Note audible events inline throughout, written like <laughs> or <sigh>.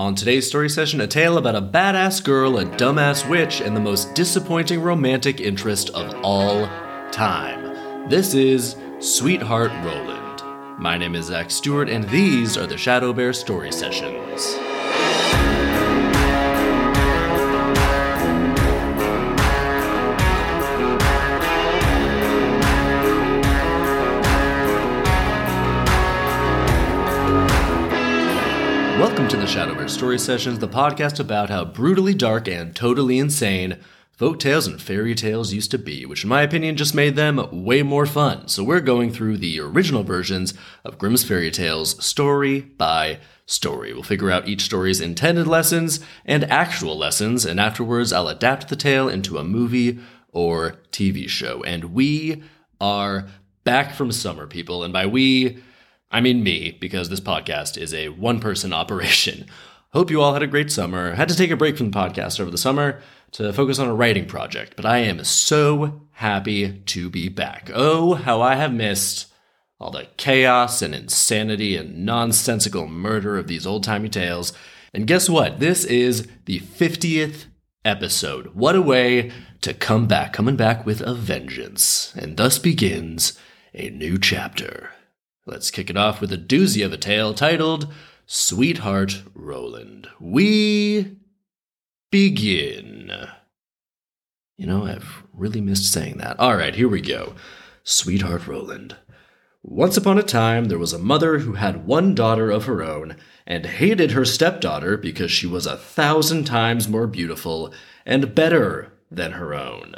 On today's story session, a tale about a badass girl, a dumbass witch, and the most disappointing romantic interest of all time. This is Sweetheart Roland. My name is Zach Stewart, and these are the Shadow Bear Story Sessions. Shadow Bear Story Sessions, the podcast about how brutally dark and totally insane folk tales and fairy tales used to be, which in my opinion just made them way more fun. So we're going through the original versions of Grimm's fairy tales story by story. We'll figure out each story's intended lessons and actual lessons, and afterwards I'll adapt the tale into a movie or TV show. And we are back from summer, people. And by we, I mean me, because this podcast is a one person <laughs> operation. Hope you all had a great summer. Had to take a break from the podcast over the summer to focus on a writing project, but I am so happy to be back. Oh, how I have missed all the chaos and insanity and nonsensical murder of these old timey tales. And guess what? This is the 50th episode. What a way to come back, coming back with a vengeance. And thus begins a new chapter. Let's kick it off with a doozy of a tale titled Sweetheart Roland. We begin. You know, I've really missed saying that. All right, here we go. Sweetheart Roland. Once upon a time, there was a mother who had one daughter of her own and hated her stepdaughter because she was a thousand times more beautiful and better than her own.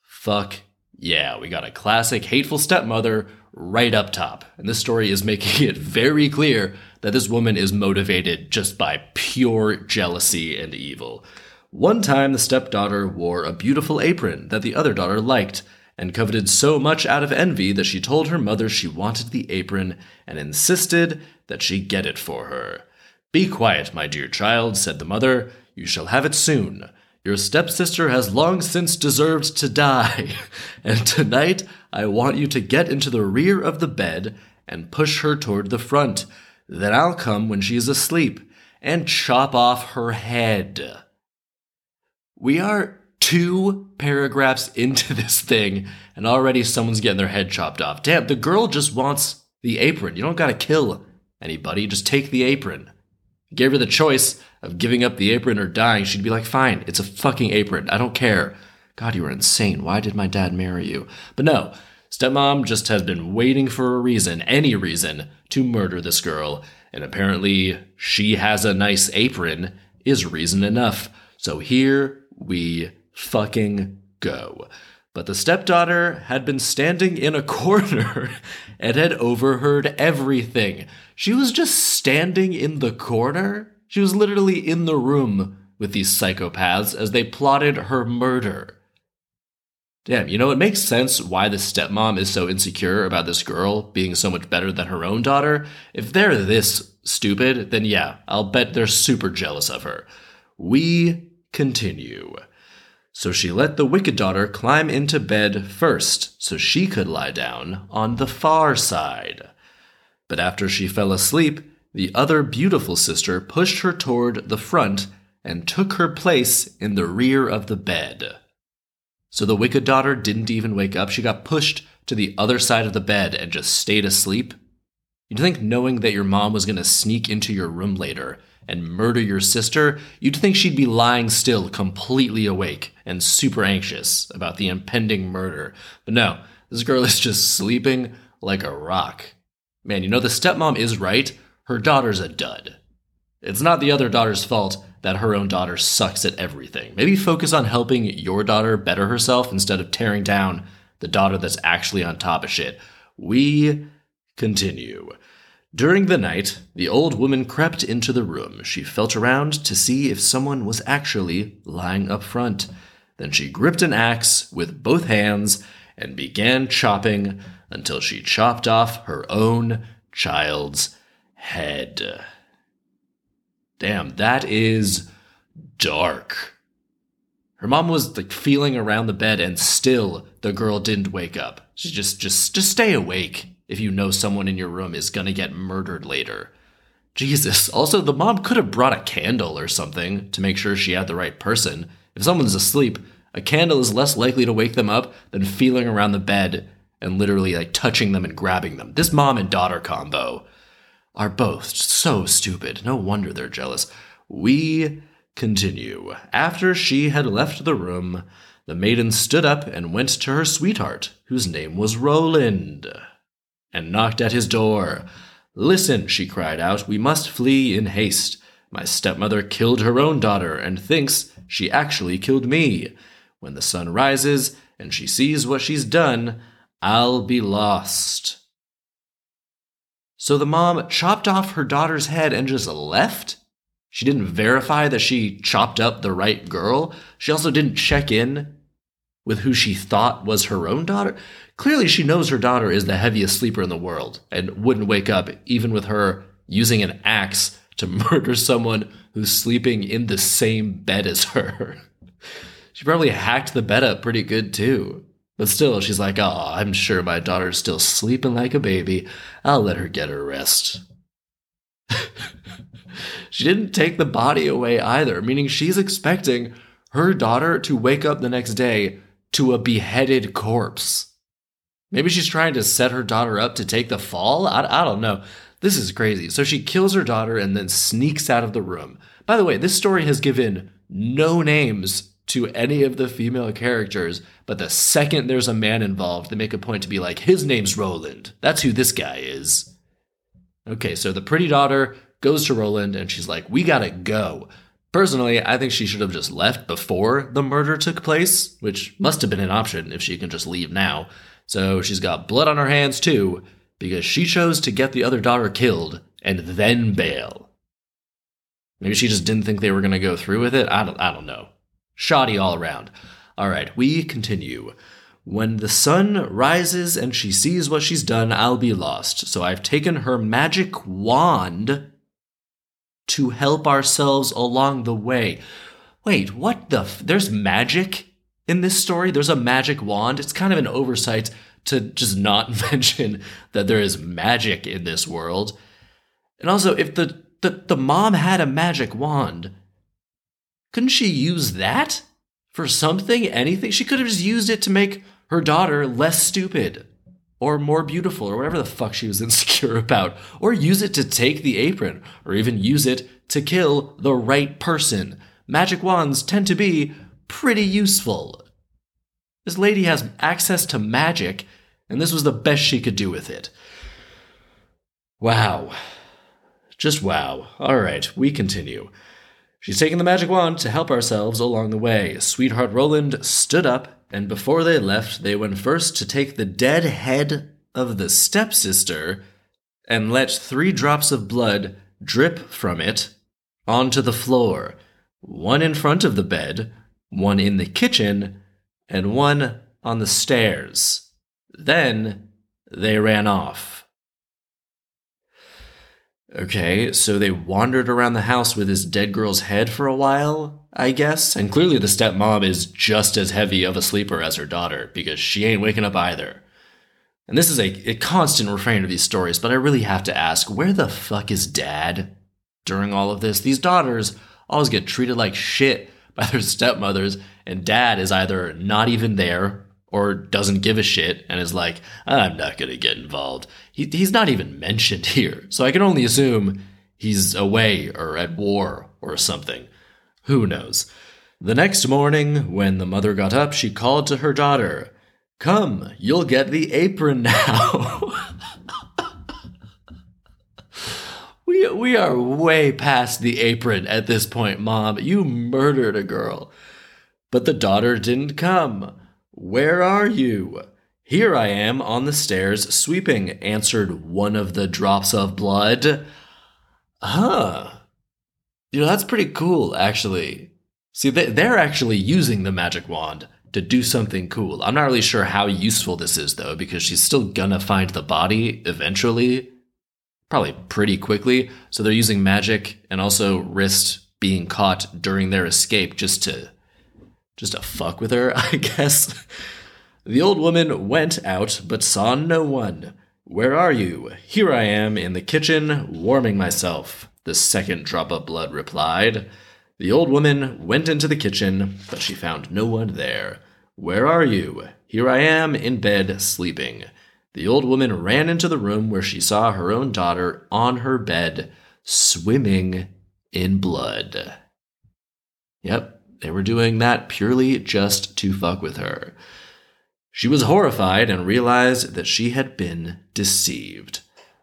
Fuck yeah, we got a classic hateful stepmother right up top. And this story is making it very clear that this woman is motivated just by pure jealousy and evil. One time, the stepdaughter wore a beautiful apron that the other daughter liked and coveted so much out of envy that she told her mother she wanted the apron and insisted that she get it for her. Be quiet, my dear child, said the mother. You shall have it soon. Your stepsister has long since deserved to die, <laughs> and tonight I want you to get into the rear of the bed and push her toward the front. Then I'll come when she's asleep and chop off her head. We are two paragraphs into <laughs> this thing, and already someone's getting their head chopped off. Damn, the girl just wants the apron. You don't gotta kill anybody, just take the apron. Gave her the choice of giving up the apron or dying, she'd be like, fine, it's a fucking apron. I don't care. God, you are insane. Why did my dad marry you? But no, stepmom just has been waiting for a reason, any reason, to murder this girl. And apparently, she has a nice apron is reason enough. So here we fucking go. But the stepdaughter had been standing in a corner <laughs> and had overheard everything. She was just standing in the corner she was literally in the room with these psychopaths as they plotted her murder. Damn, you know, it makes sense why the stepmom is so insecure about this girl being so much better than her own daughter. If they're this stupid, then yeah, I'll bet they're super jealous of her. We continue. So she let the wicked daughter climb into bed first so she could lie down on the far side. But after she fell asleep, the other beautiful sister pushed her toward the front and took her place in the rear of the bed. So the wicked daughter didn't even wake up. She got pushed to the other side of the bed and just stayed asleep. You'd think knowing that your mom was going to sneak into your room later and murder your sister, you'd think she'd be lying still, completely awake and super anxious about the impending murder. But no, this girl is just sleeping like a rock. Man, you know, the stepmom is right her daughter's a dud. It's not the other daughter's fault that her own daughter sucks at everything. Maybe focus on helping your daughter better herself instead of tearing down the daughter that's actually on top of shit. We continue. During the night, the old woman crept into the room. She felt around to see if someone was actually lying up front. Then she gripped an axe with both hands and began chopping until she chopped off her own child's head. Damn, that is dark. Her mom was like feeling around the bed and still the girl didn't wake up. She just just just stay awake if you know someone in your room is going to get murdered later. Jesus. Also, the mom could have brought a candle or something to make sure she had the right person. If someone's asleep, a candle is less likely to wake them up than feeling around the bed and literally like touching them and grabbing them. This mom and daughter combo are both so stupid. No wonder they're jealous. We continue. After she had left the room, the maiden stood up and went to her sweetheart, whose name was Roland, and knocked at his door. Listen, she cried out, we must flee in haste. My stepmother killed her own daughter and thinks she actually killed me. When the sun rises and she sees what she's done, I'll be lost. So the mom chopped off her daughter's head and just left? She didn't verify that she chopped up the right girl. She also didn't check in with who she thought was her own daughter. Clearly, she knows her daughter is the heaviest sleeper in the world and wouldn't wake up even with her using an axe to <laughs> murder someone who's sleeping in the same bed as her. she probably hacked the bed up pretty good too. But still, she's like, oh, I'm sure my daughter's still sleeping like a baby. I'll let her get her rest. <laughs> she didn't take the body away either, meaning she's expecting her daughter to wake up the next day to a beheaded corpse. Maybe she's trying to set her daughter up to take the fall? I, I don't know. This is crazy. So she kills her daughter and then sneaks out of the room. By the way, this story has given no names to any of the female characters, but the second there's a man involved, they make a point to be like, his name's Roland. That's who this guy is. Okay, so the pretty daughter goes to Roland and she's like, we gotta go. Personally, I think she should have just left before the murder took place, which must have been an option if she can just leave now. So she's got blood on her hands too, because she chose to get the other daughter killed and then bail. Maybe she just didn't think they were going to go through with it. I don't, I don't know. Shoddy all around. All right, we continue. When the sun rises and she sees what she's done, I'll be lost. So I've taken her magic wand to help ourselves along the way. Wait, what the? F- There's magic in this story? There's a magic wand? It's kind of an oversight to just not <laughs> mention that there is magic in this world. And also, if the, the, the mom had a magic wand, couldn't she use that for something, anything? She could have just used it to make her daughter less stupid or more beautiful or whatever the fuck she was <laughs> insecure about, or use it to take the apron, or even use it to kill the right person. Magic wands tend to be pretty useful. This lady has access to magic, and this was the best she could do with it. Wow. Just wow. All right, we continue. She's taken the magic wand to help ourselves along the way. Sweetheart Roland stood up, and before they left, they went first to take the dead head of the stepsister and let three drops of blood drip from it onto the floor, one in front of the bed, one in the kitchen, and one on the stairs. Then they ran off. Okay, so they wandered around the house with this dead girl's head for a while, I guess. And clearly the stepmom is just as heavy of a sleeper as her daughter, because she ain't waking up either. And this is a, a constant refrain of these stories, but I really have to ask where the fuck is dad during all of this? These daughters always get treated like shit by their <laughs> stepmothers, and dad is either not even there or doesn't give a shit and is like, I'm not going to get involved. He, he's not even mentioned <laughs> here. So I can only assume he's away or at war or something. Who knows? The next morning, when the mother got up, she called to her daughter, Come, you'll get the apron <laughs> now. we, we are way past the apron at this point, Mom. You murdered a girl. But the daughter didn't come. Where are you? Here I am on the stairs sweeping, answered one of the drops of blood. Huh. You know, that's pretty cool, actually. See, they're actually using the magic wand to do something cool. I'm not really sure how useful this is, though, because she's still gonna find the body eventually, probably pretty quickly. So they're using magic and also risked being caught during their escape just to just to fuck with her, <laughs> I guess. The old woman went out, but saw no one. Where are you? Here I am in the kitchen, warming myself, the second drop of blood replied. The old woman went into the kitchen, but she found no one there. Where are you? Here I am in bed, sleeping. The old woman ran into the room where she saw her own daughter on her bed, swimming in blood. Yep, they were doing that purely just to fuck with her. She was horrified and realized that she had been deceived.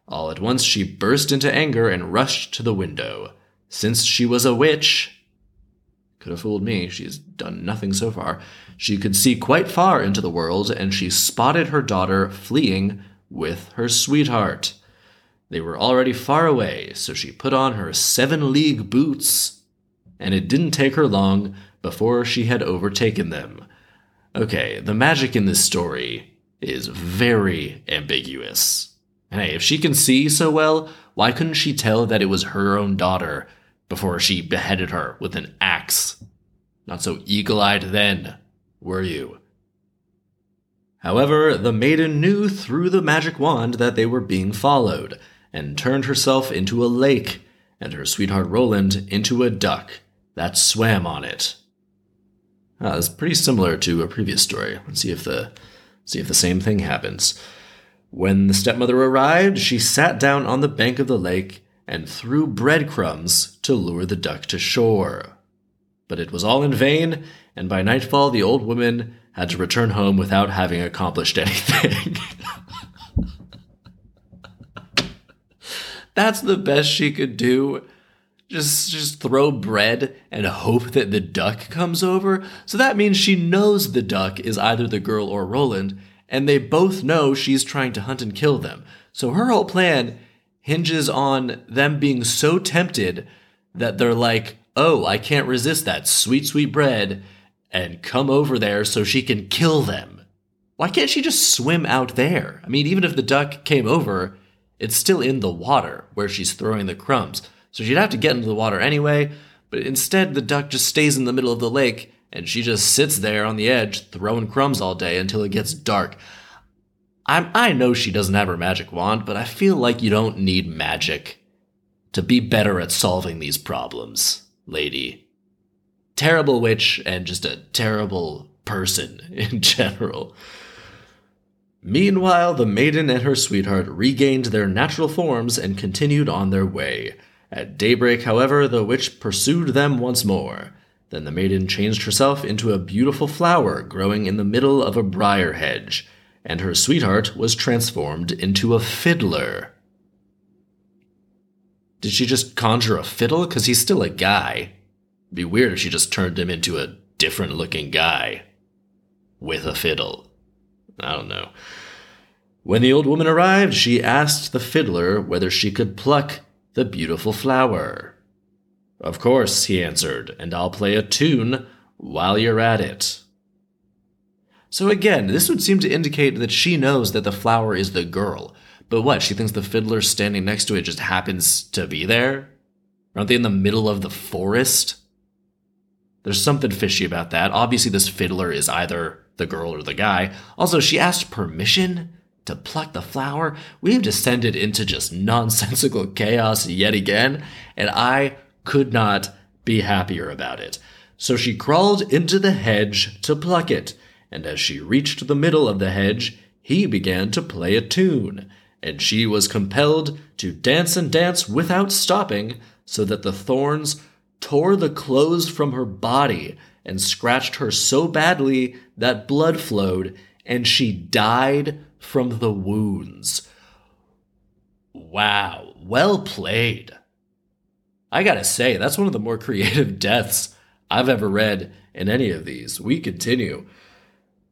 All at once, she burst into anger and rushed to the window. Since she was a witch, could have fooled me, she's done nothing so far. She could see quite far into the world, and she spotted her daughter fleeing with her sweetheart. They were already far away, so she put on her seven league boots, and it didn't take her long before she had overtaken them. Okay, the magic in this story is very ambiguous. Hey, if she can see so well, why couldn't she tell that it was her own daughter before she beheaded her with an axe? Not so eagle eyed then, were you? However, the maiden knew through the magic wand that they were being followed, and turned herself into a lake, and her sweetheart Roland into a duck that swam on it. Uh, it's pretty similar to a previous story. Let's see if the see if the same thing happens. When the stepmother arrived, she sat down on the bank of the lake and threw breadcrumbs to lure the duck to shore. But it was all in vain, and by nightfall the old woman had to return home without having accomplished <laughs> anything. <laughs> That's the best she could do just just throw bread and hope that the duck comes over. So that means she knows the duck is either the girl or Roland, and they both know she's trying to hunt and kill them. So her whole plan hinges on them being so tempted that they're like, "Oh, I can't resist that sweet sweet bread." And come over there so she can kill them. Why can't she just swim out there? I mean, even if the duck came over, it's still in the water where she's throwing the crumbs. So she'd have to get into the water anyway, but instead the duck just stays in the middle of the lake and she just sits there on the edge throwing crumbs all day until it gets dark. i I know she doesn't have her magic wand, but I feel like you don't need magic to be better at solving these problems, lady. Terrible witch and just a terrible person <laughs> in general. Meanwhile, the maiden and her sweetheart regained their natural forms and continued on their way. At daybreak, however, the witch pursued them once more. Then the maiden changed herself into a beautiful flower growing in the middle of a briar hedge, and her sweetheart was transformed into a fiddler. Did she just conjure a fiddle? Because he's still a guy. It'd be weird if she just turned him into a different looking guy with a fiddle. I don't know. When the old woman arrived, she asked the fiddler whether she could pluck the beautiful flower. Of course, he answered, and I'll play a tune while you're at it. So again, this would seem to indicate that she knows that the flower is the girl. But what, she thinks the fiddler standing next to it just happens to be there? Aren't they in the middle of the forest? There's something fishy about that. Obviously, this fiddler is either the girl or the guy. Also, she asked permission to pluck the flower, we've descended into just nonsensical chaos yet again, and I could not be happier about it. So she crawled into the hedge to pluck it, and as she reached the middle of the hedge, he began to play a tune, and she was compelled to dance and dance without stopping, so that the thorns tore the clothes from her body and scratched her so badly that blood flowed, and she died from the wounds. Wow, well played. I gotta say, that's one of the more <laughs> creative deaths I've ever read in any of these. We continue.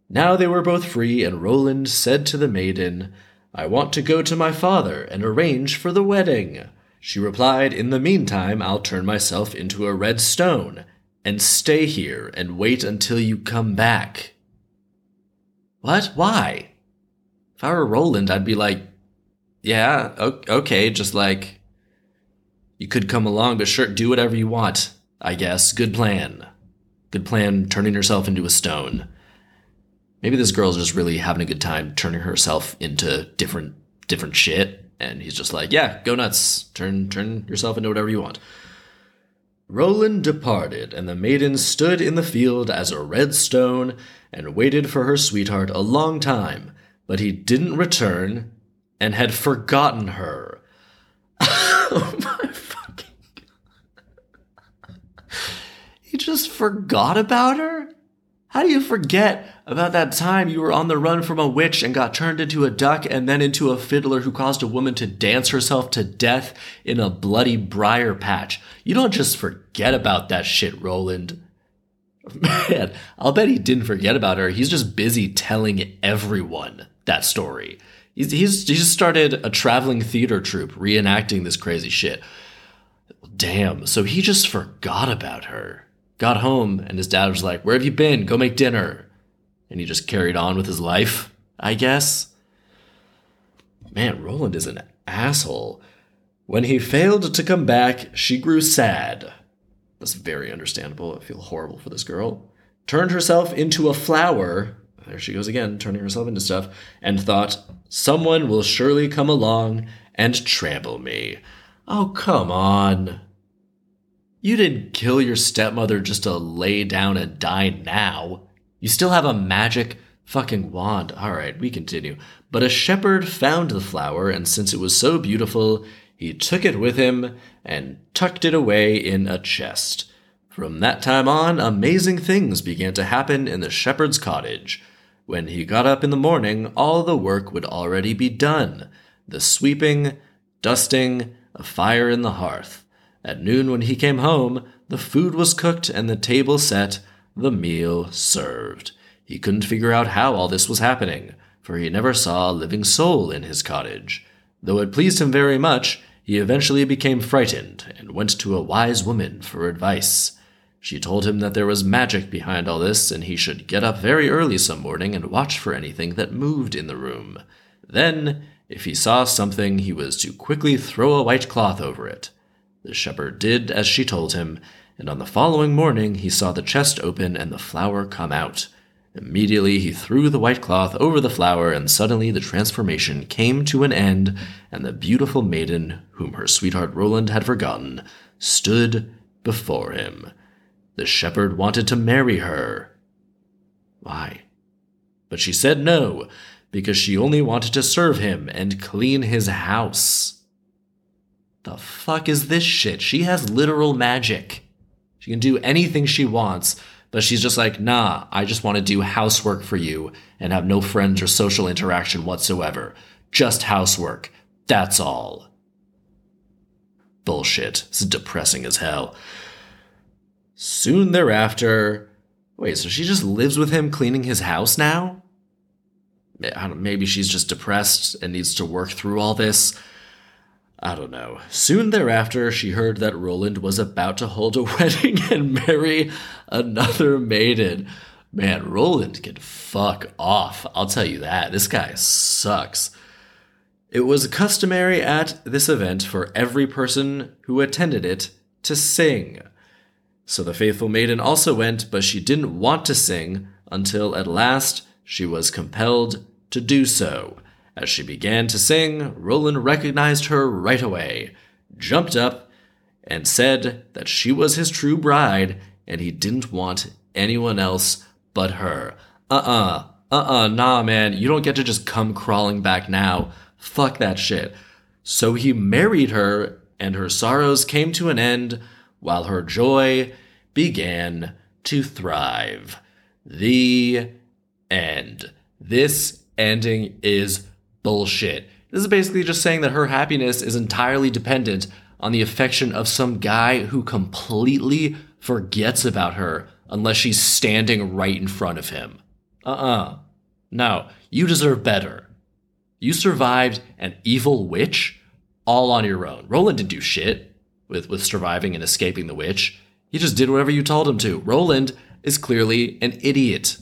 Now they were both free, and Roland said to the maiden, I want to go to my father and arrange for the wedding. She replied, In the meantime, I'll turn myself into a red stone and stay here and wait until you come back. What? Why? If I were Roland, I'd be like, yeah, okay, just like, you could come along, but sure, do whatever you want, I guess. Good plan. Good plan turning herself into a stone. Maybe this girl's just really having a good time turning herself into different different shit. And he's just like, yeah, go nuts. Turn turn yourself into whatever you want. Roland departed, and the maiden stood in the field as a red stone and waited for her sweetheart a long time, but he didn't return and had forgotten her. <laughs> oh my fucking. God. he just forgot about her? How do you forget about that time you were on the run from a witch and got turned into a duck and then into a fiddler who caused a woman to dance herself to death in a bloody briar patch? You don't just forget about that shit, Roland. <laughs> Man, I'll bet he didn't forget about her. He's just busy telling everyone that story. He's, he's, he just started a traveling theater troupe reenacting this crazy shit. Damn, so he just forgot about her. Got home, and his dad was like, Where have you been? Go make dinner. And he just carried on with his life, I guess. Man, Roland is an asshole. When he failed to come back, she grew sad. That's very understandable. I feel horrible for this girl. Turned herself into a flower. There she goes again, turning herself into stuff, and thought, Someone will surely come along and trample me. Oh, come on. You didn't kill your stepmother just to lay down and die now. You still have a magic fucking wand. All right, we continue. But a shepherd found the flower, and since it was so beautiful, he took it with him and tucked it away in a chest. From that time on, amazing things began to happen in the shepherd's cottage. When he got up in the morning, all the work would already be done the sweeping, dusting, a fire in the hearth. At noon, when he came home, the food was cooked and the table set, the meal served. He couldn't figure out how all this was happening, for he never saw a living soul in his cottage. Though it pleased him very much, he eventually became frightened and went to a wise woman for advice. She told him that there was magic behind all this, and he should get up very early some morning and watch for anything that moved in the room. Then, if he saw something, he was to quickly throw a white cloth over it. The shepherd did as she told him, and on the following morning he saw the chest open and the flower come out. Immediately he threw the white cloth over the flower, and suddenly the transformation came to an end, and the beautiful maiden, whom her sweetheart Roland had forgotten, stood before him. The shepherd wanted to marry her. Why? But she said no, because she only wanted to serve him and clean his house. The fuck is this shit? She has literal magic. She can do anything she wants, but she's just like, nah, I just want to do housework for you and have no friends or social interaction whatsoever. Just housework. That's all. Bullshit. This is depressing as hell. Soon thereafter, wait, so she just lives with him cleaning his house now? Maybe she's just depressed and needs to work through all this. I don't know. Soon thereafter, she heard that Roland was about to hold a <laughs> wedding and marry another maiden. Man, Roland can fuck off. I'll tell you that. This guy sucks. It was customary at this event for every person who attended it to sing. So the faithful maiden also went, but she didn't want to sing until at last she was compelled to do so. As she began to sing, Roland recognized her right away, jumped up, and said that she was his true bride and he didn't want anyone else but her. Uh uh-uh, uh, uh uh, nah, man, you don't get to just come crawling back now. Fuck that shit. So he married her, and her sorrows came to an end while her joy began to thrive. The end. This ending is bullshit. This is basically just saying that her happiness is entirely dependent on the affection of some guy who completely forgets about her unless she's standing right in front of him. Uh uh-uh. uh No, you deserve better. You survived an evil witch all on your own. Roland didn't do shit with, with surviving and escaping the witch. He just did whatever you told him to. Roland is clearly an idiot.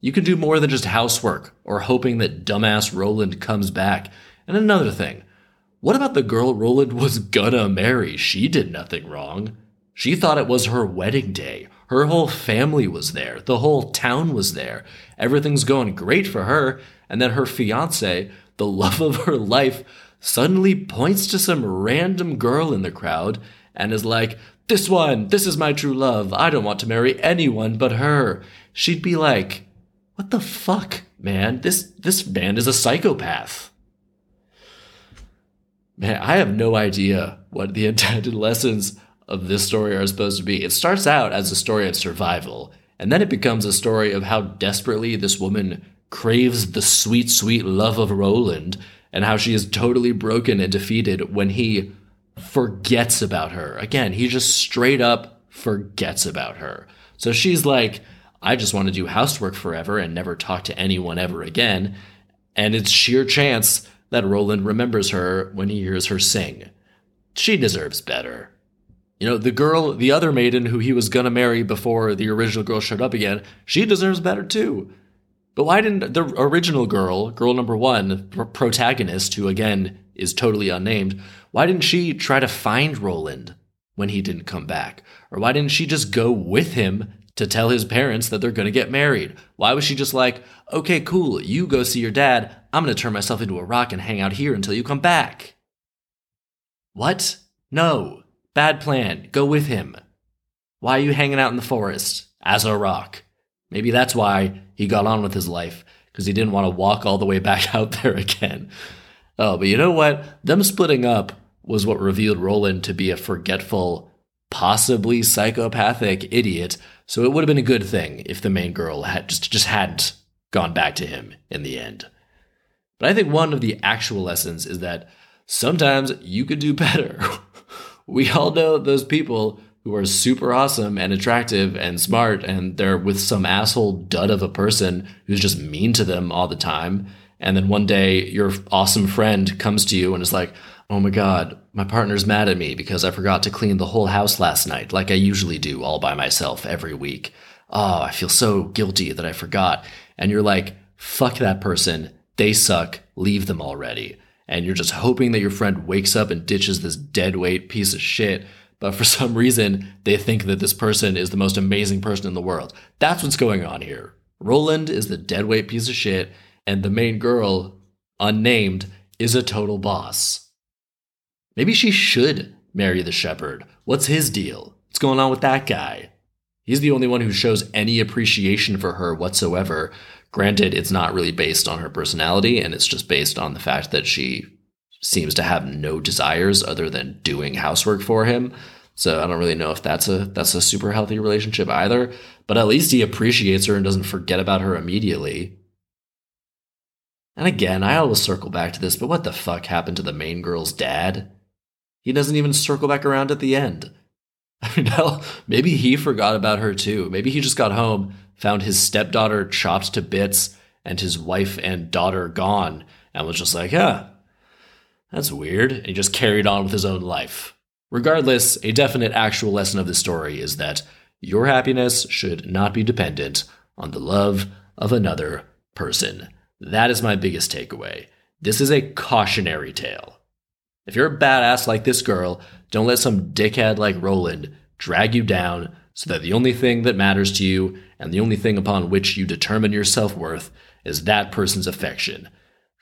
You can do more than just housework or hoping that dumbass Roland comes back. And another thing, what about the girl Roland was gonna marry? She did nothing wrong. She thought it was her wedding day. Her whole family was there. The whole town was there. Everything's going great for her. And then her fiance, the <laughs> love of her life suddenly points to some random girl in the crowd and is like, This one, this is my true love. I don't want to marry anyone but her. She'd be like, What the fuck, man? This this man is a psychopath. Man, I have no idea what the <laughs> intended lessons of this story are supposed to be. It starts out as a story of survival, and then it becomes a story of how desperately this woman craves the sweet, sweet love of Roland, and how she is totally broken and defeated when he forgets about her. Again, he just straight up forgets about her. So she's like, I just want to do housework forever and never talk to anyone ever again. And it's sheer chance that Roland remembers her when he hears her sing. She deserves better. You know, the girl, the other maiden who he was gonna marry before the original girl showed up again, she deserves better too. But why didn't the original girl, girl number one, protagonist, who again is totally unnamed, why didn't she try to find Roland when he didn't come back? Or why didn't she just go with him to tell his parents that they're going to get married? Why was she just like, okay, cool, you go see your dad, I'm going to turn myself into a rock and hang out here until you come back? What? No. Bad plan. Go with him. Why are you hanging out in the forest as a rock? Maybe that's why he got on with his life, because he didn't want to walk all the way back <laughs> out there again. Oh, but you know what? Them splitting up was what revealed Roland to be a forgetful, possibly psychopathic idiot. So it would have been a good thing if the main girl had just just hadn't gone back to him in the end. But I think one of the actual lessons is that sometimes you could do <laughs> better. we all know those people who are super awesome and attractive and smart, and they're with some asshole dud of a person who's just mean to them all the time. And then one day your awesome friend comes to you and is like, Oh my God, my partner's mad at me because I forgot to clean the whole house last night, like I usually do all by myself every week. Oh, I feel so guilty that I forgot. And you're like, fuck that person. They suck. Leave them already. And you're just hoping that your friend wakes up and ditches this dead weight piece of shit but for <laughs> some reason, they think that this person is the most amazing person in the world. That's what's going on here. Roland is the deadweight piece of shit, and the main girl, unnamed, is a total boss. Maybe she should marry the shepherd. What's his deal? What's going on with that guy? He's the only one who shows any appreciation for her whatsoever. Granted, it's not really based on her personality, and it's just based on the fact that she seems to have no desires other than doing housework for him. So I don't really know if that's a that's a super healthy relationship either, but at least he appreciates her and doesn't forget about her immediately. And again, I always circle back to this, but what the fuck happened to the main girl's dad? He doesn't even circle back around at the end. <laughs> I mean, hell, maybe he forgot about her too. Maybe he just got home, found his stepdaughter chopped to bits, and his wife and daughter gone, and was just like, yeah, that's weird. And he just carried on with his own life. Regardless, a definite actual lesson of the story is that your happiness should not be dependent on the love of another person. That is my biggest takeaway. This is a cautionary tale. If you're a badass like this girl, don't let some dickhead like Roland drag you down so that the only thing that matters to you and the only thing upon which you determine your self worth is that person's affection.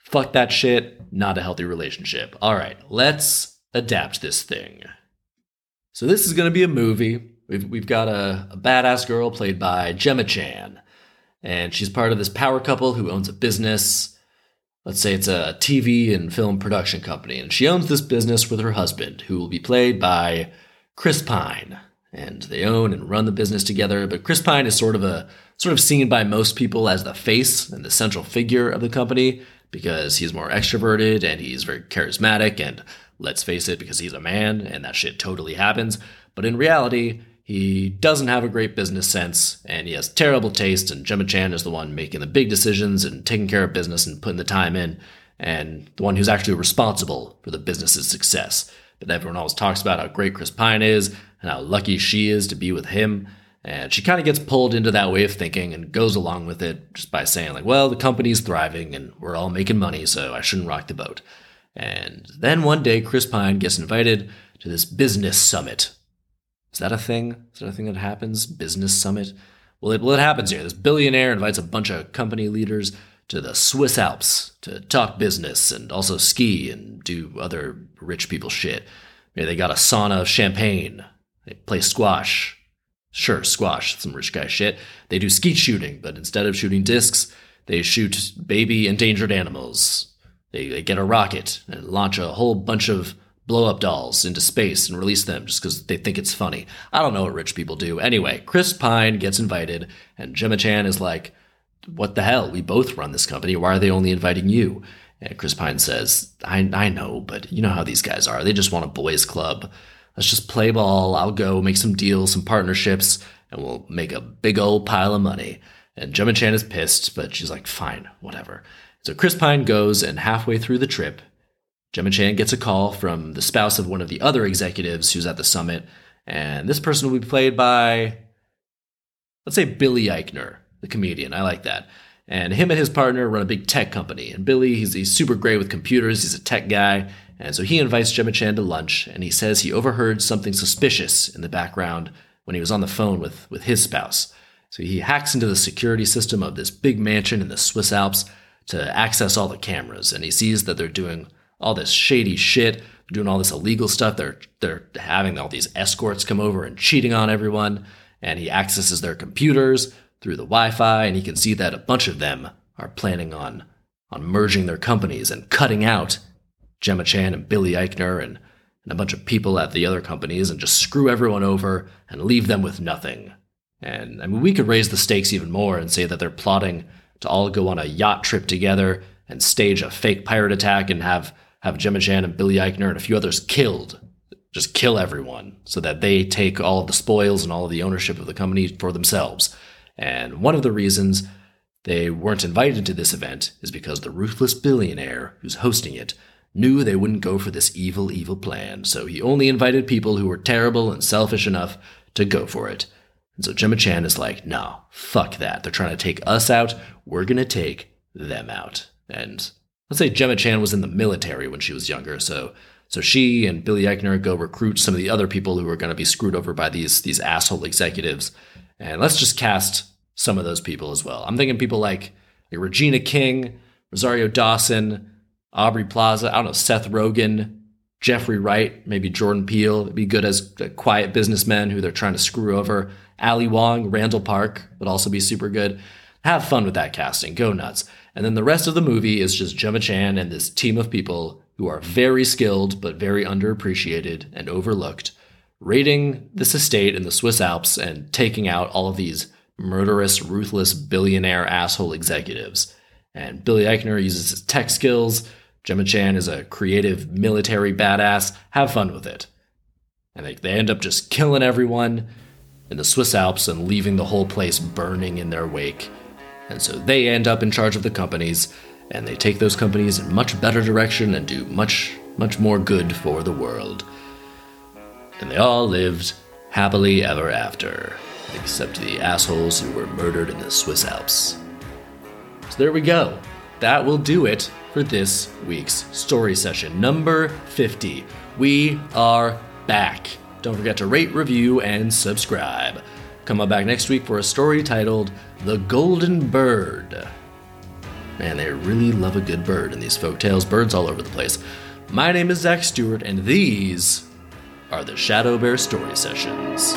Fuck that shit. Not a healthy relationship. All right, let's adapt this thing. So this is going to be a movie. We've we've got a, a badass girl played by Gemma Chan, and she's part of this power couple who owns a business. Let's say it's a TV and film production company, and she owns this business with her husband, who will be played by Chris Pine. And they own and run the business together. But Chris Pine is sort of a sort of seen by most people as the face and the central figure of the company because he's more extroverted and he's very charismatic and let's face it because he's a man and that shit totally happens. But in reality he doesn't have a great business sense and he has terrible taste and Gemma Chan is the one making the big decisions and taking care of business and putting the time in and the one who's actually responsible for the business's success. But everyone always talks about how great Chris Pine is and how lucky she is to be with him and she kind of gets pulled into that way of thinking and goes along with it just by saying, like, well, the company's thriving and we're all making money, so I shouldn't rock the boat. And then one day, Chris Pine gets invited to this business summit. Is that a thing? Is that a thing that happens? Business summit? Well, it, well, it happens here. This billionaire invites a bunch of company leaders to the Swiss Alps to talk business and also ski and do other rich people shit. Maybe they got a sauna of champagne. They play squash. Sure, squash, some rich guy shit. They do skeet shooting, but instead of shooting discs, they shoot baby endangered animals. They, they get a rocket and launch a whole bunch of blow up dolls into space and release them just because they think it's funny. I don't know what rich people do. Anyway, Chris Pine gets invited, and Gemma Chan is like, What the hell? We both run this company. Why are they only inviting you? And Chris Pine says, I, I know, but you know how these guys are. They just want a boys' club. Let's just play ball. I'll go make some deals, some partnerships, and we'll make a big old pile of money. And Gemma Chan is pissed, but she's like, fine, whatever. So Chris Pine goes, and halfway through the trip, Gemma Chan gets a call from the spouse of one of the other executives who's at the summit, and this person will be played by, let's say, Billy Eichner, the comedian. I like that. And him and his partner run a big tech company. And Billy, he's, he's super great with computers, he's a tech guy. And so he invites Gemma Chan to lunch, and he says he overheard something suspicious in the background when he was on the phone with, with his spouse. So he hacks into the security system of this big mansion in the Swiss Alps to access all the cameras, and he sees that they're doing all this shady shit, doing all this illegal stuff. They're they're having all these escorts come over and cheating on everyone, and he accesses their computers through the Wi-Fi, and he can see that a bunch of them are planning on on merging their companies and cutting out Gemma Chan and Billy Eichner and, and a bunch of people at the other companies and just screw everyone over and leave them with nothing. And I mean, we could raise the stakes even more and say that they're plotting to all go on a yacht trip together and stage a fake pirate attack and have have Gemma Chan and Billy Eichner and a few others killed. Just kill everyone so that they take all of the spoils and all of the ownership of the company for themselves. And one of the reasons they weren't invited to this event is because the ruthless billionaire who's hosting it knew they wouldn't go for this evil, evil plan, so he only invited people who were terrible and selfish enough to go for it. And so Gemma Chan is like, no, fuck that. They're trying to take us out. We're going to take them out. And let's say Gemma Chan was in the military when she was younger, so so she and Billy Eichner go recruit some of the other people who are going to be screwed over by these these asshole executives, and let's just cast some of those people as well. I'm thinking people like, like Regina King, Rosario Dawson, Aubrey Plaza. I don't know Seth Rogen, Jeffrey Wright, maybe Jordan Peele. It'd be good as quiet businessmen who they're trying to screw over. Ali Wong, Randall Park would also be super good. Have fun with that casting. Go nuts. And then the rest of the movie is just Gemma Chan and this team of people who are very skilled but very underappreciated and overlooked, raiding this estate in the Swiss Alps and taking out all of these murderous, ruthless, billionaire asshole executives. And Billy Eichner uses his tech skills. Gemma Chan is a creative military badass. Have fun with it. And they, they end up just killing everyone in the Swiss Alps and leaving the whole place burning in their wake. And so they end up in charge of the companies, and they take those companies in much better direction and do much, much more good for the world. And they all lived happily ever after, except the assholes who were murdered in the Swiss Alps. So there we go. That will do it for this week's story session, number 50. We are back. Don't forget to rate, review, and subscribe. Come on back next week for a story titled The Golden Bird. Man, they really love a good bird in these folk tales, birds all over the place. My name is Zach Stewart, and these are the Shadow Bear Story Sessions.